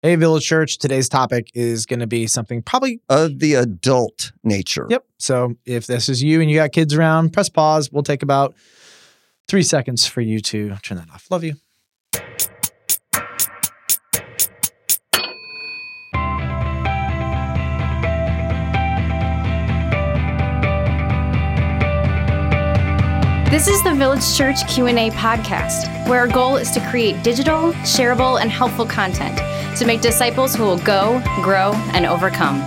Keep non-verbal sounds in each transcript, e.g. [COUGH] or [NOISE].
Hey, Village Church. Today's topic is going to be something probably. Of the adult nature. Yep. So if this is you and you got kids around, press pause. We'll take about three seconds for you to turn that off. Love you. This is the Village Church Q&A podcast, where our goal is to create digital, shareable, and helpful content to make disciples who will go, grow, and overcome.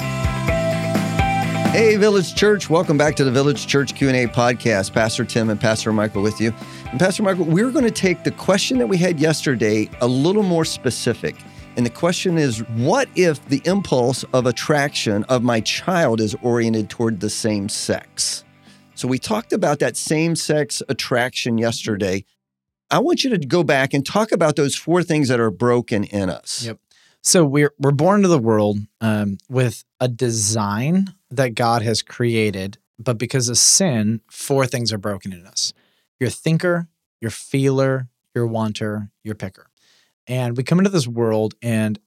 Hey, Village Church. Welcome back to the Village Church Q&A podcast. Pastor Tim and Pastor Michael with you. And Pastor Michael, we're going to take the question that we had yesterday a little more specific. And the question is, what if the impulse of attraction of my child is oriented toward the same sex? So we talked about that same sex attraction yesterday. I want you to go back and talk about those four things that are broken in us. Yep. So we're we're born into the world um, with a design that God has created, but because of sin, four things are broken in us: your thinker, your feeler, your wanter, your picker. And we come into this world, and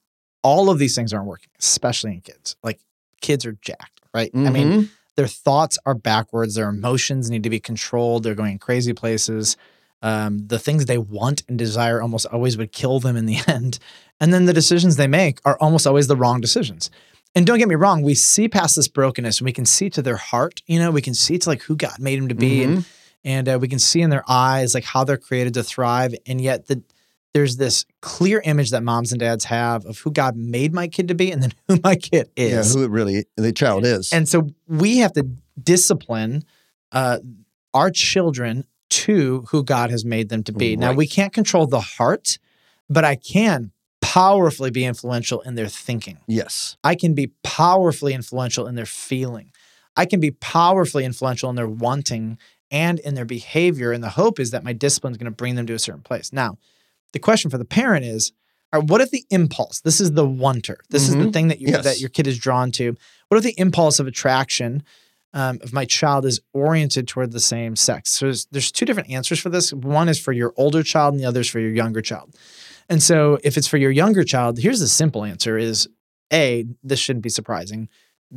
all of these things aren't working, especially in kids. Like kids are jacked, right? I mean, Mhm. their thoughts are backwards. Their emotions need to be controlled. They're going crazy places. Um, the things they want and desire almost always would kill them in the [LAUGHS] end. And then the decisions they make are almost always the wrong decisions. And don't get me wrong, we see past this brokenness and we can see to their heart, you know, we can see to like who God made them to be. And, and uh, we can see in their eyes like how they're created to thrive. And yet the, there's this clear image that moms and dads have of who God made my kid to be and then [LAUGHS] who my kid yeah, is. who it really the child is. And so we have to discipline uh, our children to who God has made them to be. Now, we can't control the heart, but I can powerfully be influential in their thinking. yes. I can be powerfully influential in their feeling. I can be powerfully influential in their wanting and in their behavior. And the hope is that my discipline is going to bring them to a certain place. Now, the question for the parent is, right, what if the impulse, this is the wanter, this is the Mhm. thing that you Yes. that your kid is drawn to. What if the impulse of attraction um, of my child is oriented toward the same sex? So there's, there's two different answers for this. One is for your older child, and the other is for your younger child. And so if it's for your younger child, here's the simple answer is A, this shouldn't be surprising.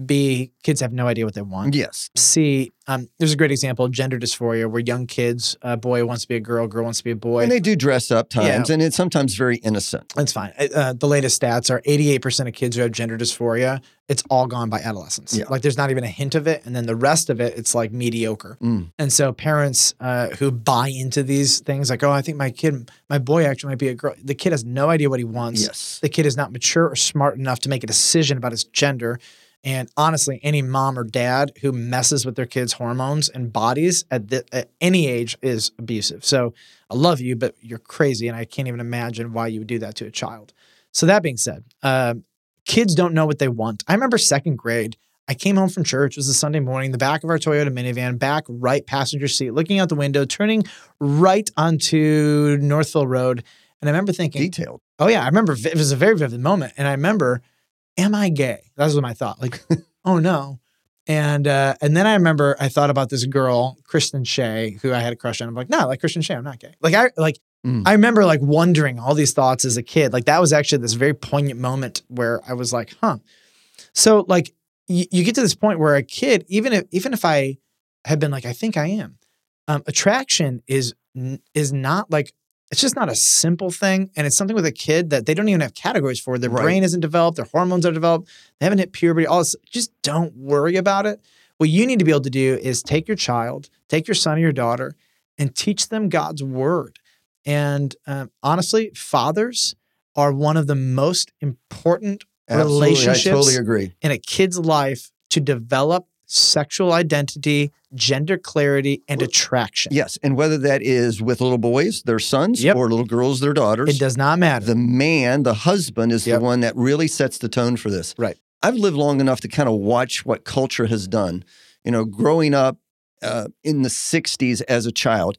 B, kids have no idea what they want. Yes. C, um, there's a great example of gender dysphoria where young kids, a boy wants to be a girl, girl wants to be a boy. And they do dress up times, Yeah. and it's sometimes very innocent. That's fine. Uh, the latest stats are 88% of kids who have gender dysphoria, it's all gone by adolescence. Yeah. Like there's not even a hint of it. And then the rest of it, it's like mediocre. Mm. And so parents uh, who buy into these things, like, oh, I think my kid, my boy actually might be a girl. The kid has no idea what he wants. Yes. The kid is not mature or smart enough to make a decision about his gender. And honestly, any mom or dad who messes with their kids' hormones and bodies at, the, at any age is abusive. So I love you, but you're crazy. And I can't even imagine why you would do that to a child. So that being said, um, kids don't know what they want. I remember second grade. I came home from church. It was a Sunday morning. The back of our Toyota minivan, back right passenger seat, looking out the window, turning right onto Northville Road. And I remember thinking, Detailed. Oh yeah, I remember it was a very vivid moment, and I remember, am I gay? That was my thought. Like, oh no. And uh, and then I remember I thought about this girl, Kristen Shea, who I had a crush on. I'm like, no, like Kristen Shea, I'm not gay. Like I like Mm. I remember like wondering all these thoughts as a kid. Like that was actually this very poignant moment where I was like, huh. So like y- you get to this point where a kid, even if even if I had been like, I think I am, um, attraction is is not like it's just not a simple thing, and it's something with a kid that they don't even have categories for. Their Right. brain isn't developed, their hormones are developed, they haven't hit puberty. All this, just don't worry about it. What you need to be able to do is take your child, take your son or your daughter, and teach them God's word. And um, honestly, fathers are one of the most important Absolutely. relationships I totally agree. in a kid's life to develop sexual identity, gender clarity, and attraction. Yes. And whether that is with little boys, their sons, Yep. or little girls, their daughters, It does not matter. the man, the husband, is Yep. the one that really sets the tone for this. Right. I've lived long enough to kind of watch what culture has done. You know, growing up uh, in the 60s as a child,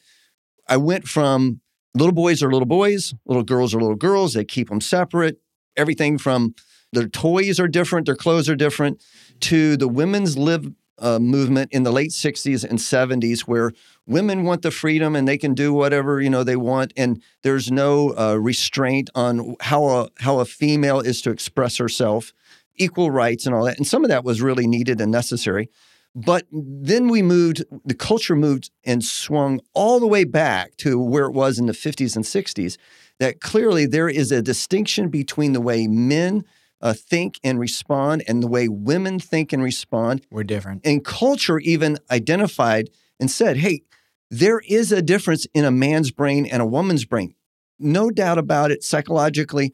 I went from little boys are little boys, little girls are little girls. They keep them separate. Everything from their toys are different, their clothes are different, to the women's lib uh, movement in the late 60s and 70s where women want the freedom and they can do whatever you know they want. And there's no uh, restraint on how a how a female is to express herself equal rights and all that. And some of that was really needed and necessary. But then we moved the culture moved and swung all the way back to where it was in the 50s and 60s that clearly there is a distinction between the way men uh, think and respond and the way women think and respond. We're different. And culture even identified and said, hey, there is a difference in a man's brain and a woman's brain. No doubt about it. Psychologically,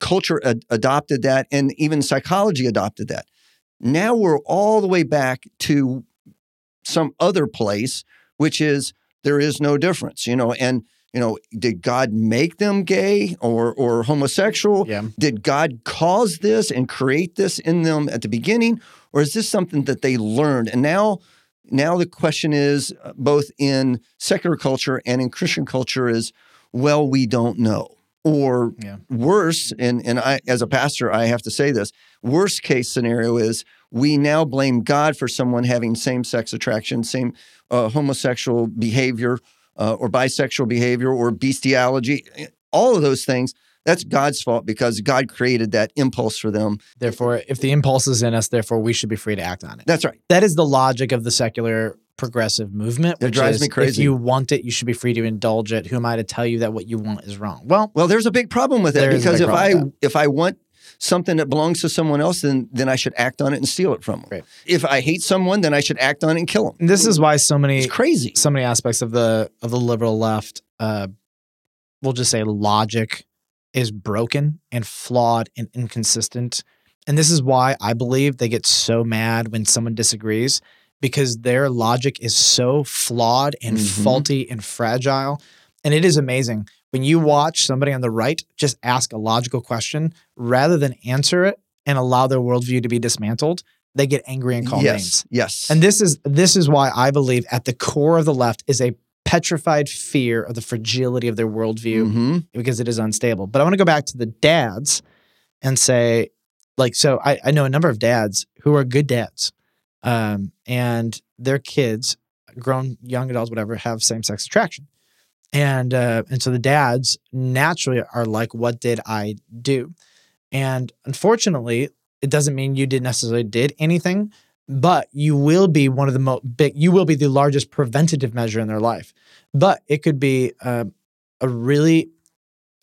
culture ad- adopted that, and even psychology adopted that. Now we're all the way back to some other place, which is there is no difference, you know, and you know, did God make them gay or or homosexual? Yeah. Did God cause this and create this in them at the beginning, or is this something that they learned? And now, now the question is, uh, both in secular culture and in Christian culture, is well, we don't know. Or Yeah. worse, and and I as a pastor, I have to say this: worst case scenario is we now blame God for someone having same sex attraction, same uh, homosexual behavior uh, or bisexual behavior or bestiality, all of those things, that's God's fault because God created that impulse for them. Therefore, if the impulse is in us, therefore we should be free to act on it. That's right. That is the logic of the secular progressive movement. That which drives is, me If you want it, you should be free to indulge it. Who am I to tell you that what you want is wrong? Well, Well, there's a big problem with that There is a because if I if I want something that belongs to someone else, then then I should act on it and steal it from them. Right. If I hate someone, then I should act on it and kill them. this is why so many It's crazy. so many aspects of the of the liberal left uh we'll just say logic is broken and flawed and inconsistent and this is why i believe they get so mad when someone disagrees because their logic is so flawed and Mhm. faulty and fragile and it is amazing when you watch somebody on the right just ask a logical question rather than answer it and allow their worldview to be dismantled they get angry and call names yes. Yes. and this is this is why I believe at the core of the left is a petrified fear of the fragility of their worldview Mhm. because it is unstable. But I want to go back to the dads and say, like, so I, I know a number of dads who are good dads, um, and their kids, grown young adults, whatever, have same sex attraction, and uh, and so the dads naturally are like, what did I do? And unfortunately, it doesn't mean you didn't necessarily did anything, but you will be one of the most big. You will be the largest preventative measure in their life. But it could be um, a really,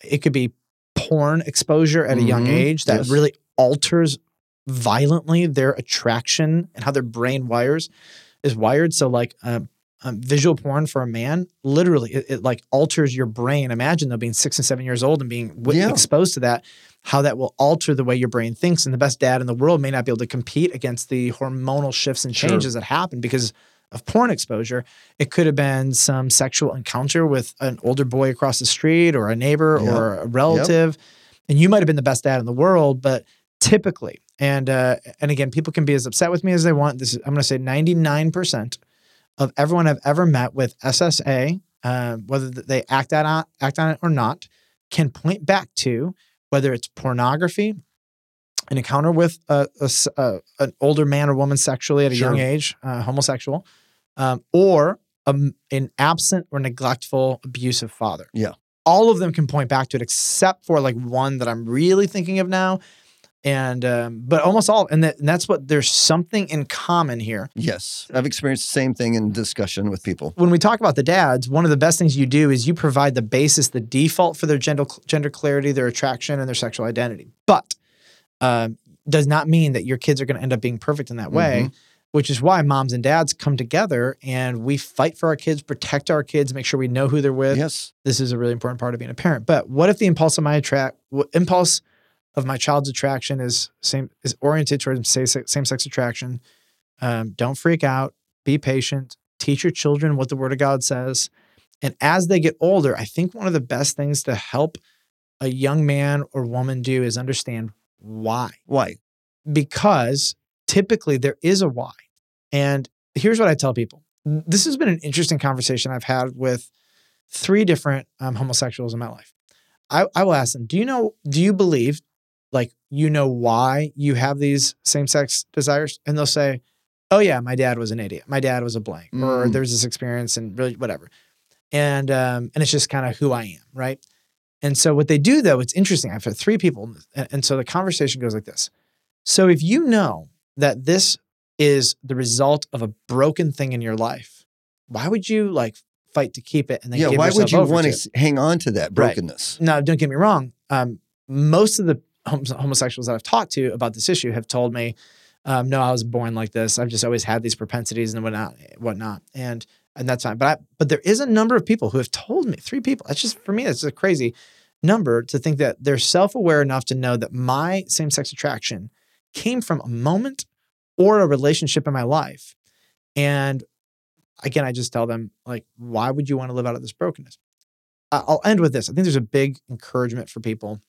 it could be porn exposure at a young Mhm. age that Yes. really alters violently their attraction and how their brain wires is wired. So like um, um, visual porn for a man, literally, it, it like alters your brain. Imagine though being six and seven years old and being wi- Yeah. exposed to that, how that will alter the way your brain thinks. And the best dad in the world may not be able to compete against the hormonal shifts and Sure. changes that happen because of porn exposure. It could have been some sexual encounter with an older boy across the street or a neighbor Yep. or a relative. And you might have been the best dad in the world, but typically, and uh, and again, people can be as upset with me as they want. This is I'm going to say 99% of everyone I've ever met with SSA, uh, whether they act on act on it or not, can point back to whether it's pornography, an encounter with a, a a- an older man or woman sexually at a young age, uh, homosexual, um, or um, an absent or neglectful, abusive father. Yeah. all of them can point back to it, except for like one that I'm really thinking of now. And um, but almost all, and, that, and that's what there's something in common here Yes. I've experienced the same thing in discussion with people. when we talk about the dads, one of the best things you do is you provide the basis, the default for their gender gender clarity, their attraction, and their sexual identity. But um, does not mean that your kids are going to end up being perfect in that way. Which is why moms and dads come together and we fight for our kids, protect our kids, make sure we know who they're with. Yes. This is a really important part of being a parent. But what if the impulse of my attract impulse of my child's attraction is same is oriented towards same sex attraction? Um, don't freak out. Be patient. Teach your children what the Word of God says. And as they get older, I think one of the best things to help a young man or woman do is understand why. Why? Because typically there is a why. And here's what I tell people this has been an interesting conversation I've had with three different um, homosexuals in my life. I, I will ask them, do you know, do you believe, like, you know why you have these same sex desires? And they'll say, oh yeah, my dad was an idiot. My dad was a blank, or Mm. there was this experience and really whatever. And um, and it's just kind of who I am, right? And so what they do though, it's interesting. I've had three people, and, and so the conversation goes like this. So if you know that this is the result of a broken thing in your life, why would you like fight to keep it and then yeah. Why would you want to hang on to that Right. brokenness? Now, don't get me wrong. Um, most of the homosexuals that I've talked to about this issue have told me, um, "No, I was born like this. I've just always had these propensities and whatnot, whatnot." And and that's fine. But I, but there is a number of people who have told me three people. That's just for me. That's a crazy number to think that they're self aware enough to know that my same sex attraction came from a moment or a relationship in my life, and again, I just tell them like, why would you want to live out of this brokenness? I'll end with this. I think there's a big encouragement for people,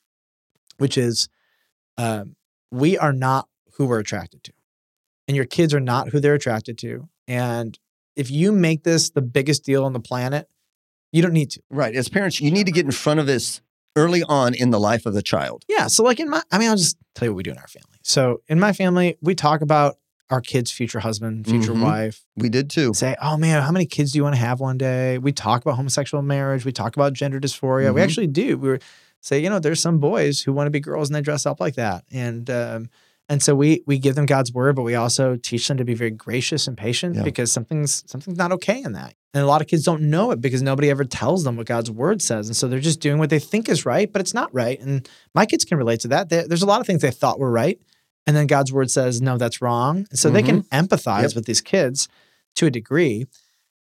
which is um, we are not who we're attracted to, and your kids are not who they're attracted to. And if you make this the biggest deal on the planet, you don't need to. Right. As parents, you need to get in front of this early on in the life of the child. Yeah. So, like in my, I mean, I'll just tell you what we do in our family. So, in my family, we talk about our kid's future husband, future Mhm. wife, We did too. say, oh man, how many kids do you want to have one day? We talk about homosexual marriage. We talk about gender dysphoria. We Mhm. actually do. We were, say, you know, there's some boys who want to be girls and they dress up like that. And, um, and so we we give them God's word, but we also teach them to be very gracious and patient Yeah. because something's something's not okay in that. And a lot of kids don't know it because nobody ever tells them what God's word says, and so they're just doing what they think is right, but it's not right. And my kids can relate to that. There- there's a lot of things they thought were right, and then God's word says no, that's wrong. And so they can empathize Yep. with these kids to a degree.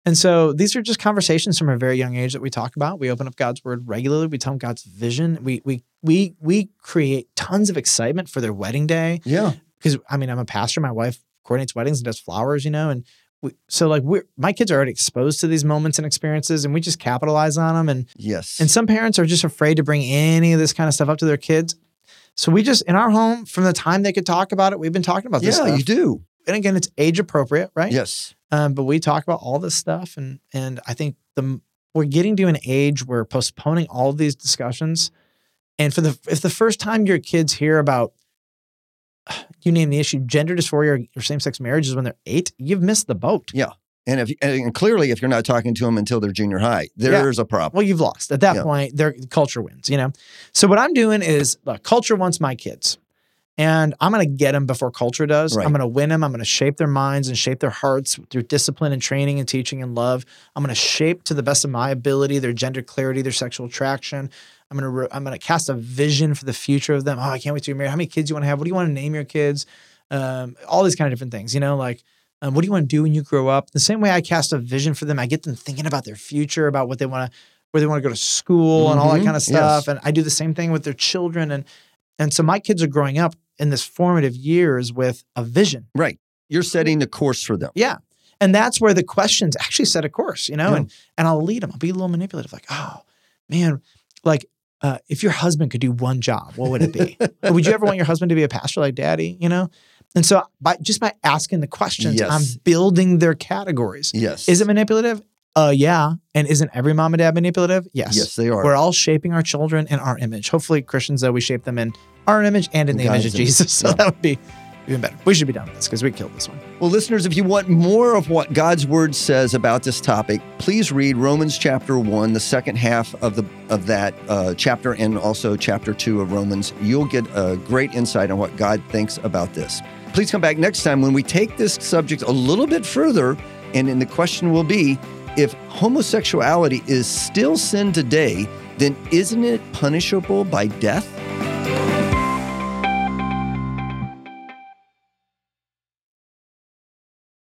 And so these are just conversations from a very young age that we talk about. We open up God's word regularly. We tell them God's vision. We we we we create tons of excitement for their wedding day Yeah. because I mean I'm a pastor. My wife coordinates weddings and does flowers, you know, and we, so like we're my kids are already exposed to these moments and experiences, and we just capitalize on them. And Yes. and some parents are just afraid to bring any of this kind of stuff up to their kids. So we just in our home from the time they could talk about it, we've been talking about yeah, this stuff. you do. And again, it's age appropriate, right? Yes. Um, but we talk about all this stuff, and and I think the we're getting to an age where postponing all of these discussions, and for the if the first time your kids hear about [SIGHS] you name the issue, gender dysphoria or, same sex marriages when they're eight, you've missed the boat. Yeah. And if and clearly, if you're not talking to them until they're junior high, there's a problem. Well, you've lost at that Yeah. point. Their culture wins, you know. So what I'm doing is, look, culture wants my kids, and I'm going to get them before culture does. Right. I'm going to win them. I'm going to shape their minds and shape their hearts through discipline and training and teaching and love. I'm going to shape to the best of my ability their gender clarity, their sexual attraction. I'm going to re- I'm going to cast a vision for the future of them. Oh, I can't wait to be married. How many kids do you want to have? What do you want to name your kids? Um, all these kind of different things, you know, like. Um, what do you want to do when you grow up? The same way I cast a vision for them, I get them thinking about their future, about what they want to, where they want to go to school and all that Mhm. kind of stuff. Yes. And I do the same thing with their children. And and so my kids are growing up in this formative years with a vision. Right. You're setting the course for them. Yeah. And that's where the questions actually set a course, you know, Yeah. and and I'll lead them. I'll be a little manipulative, like, oh man, like uh, if your husband could do one job, what would it be? [LAUGHS] Would you ever want your husband to be a pastor like daddy? You know? And so by just by asking the questions, Yes. I'm building their categories. Yes. Is it manipulative? Uh yeah. And isn't every mom and dad manipulative? Yes. Yes, they are. We're all shaping our children in our image. Hopefully, Christians, though, we shape them in our image and in the image of. Jesus. So Yeah. that would be even better. We should be done with this because we killed this one. Well, listeners, if you want more of what God's word says about this topic, please read Romans chapter one, the second half of the of that uh, chapter, and also chapter two of Romans. You'll get a great insight on what God thinks about this. Please come back next time when we take this subject a little bit further, and then the question will be: If homosexuality is still sin today, then isn't it punishable by death?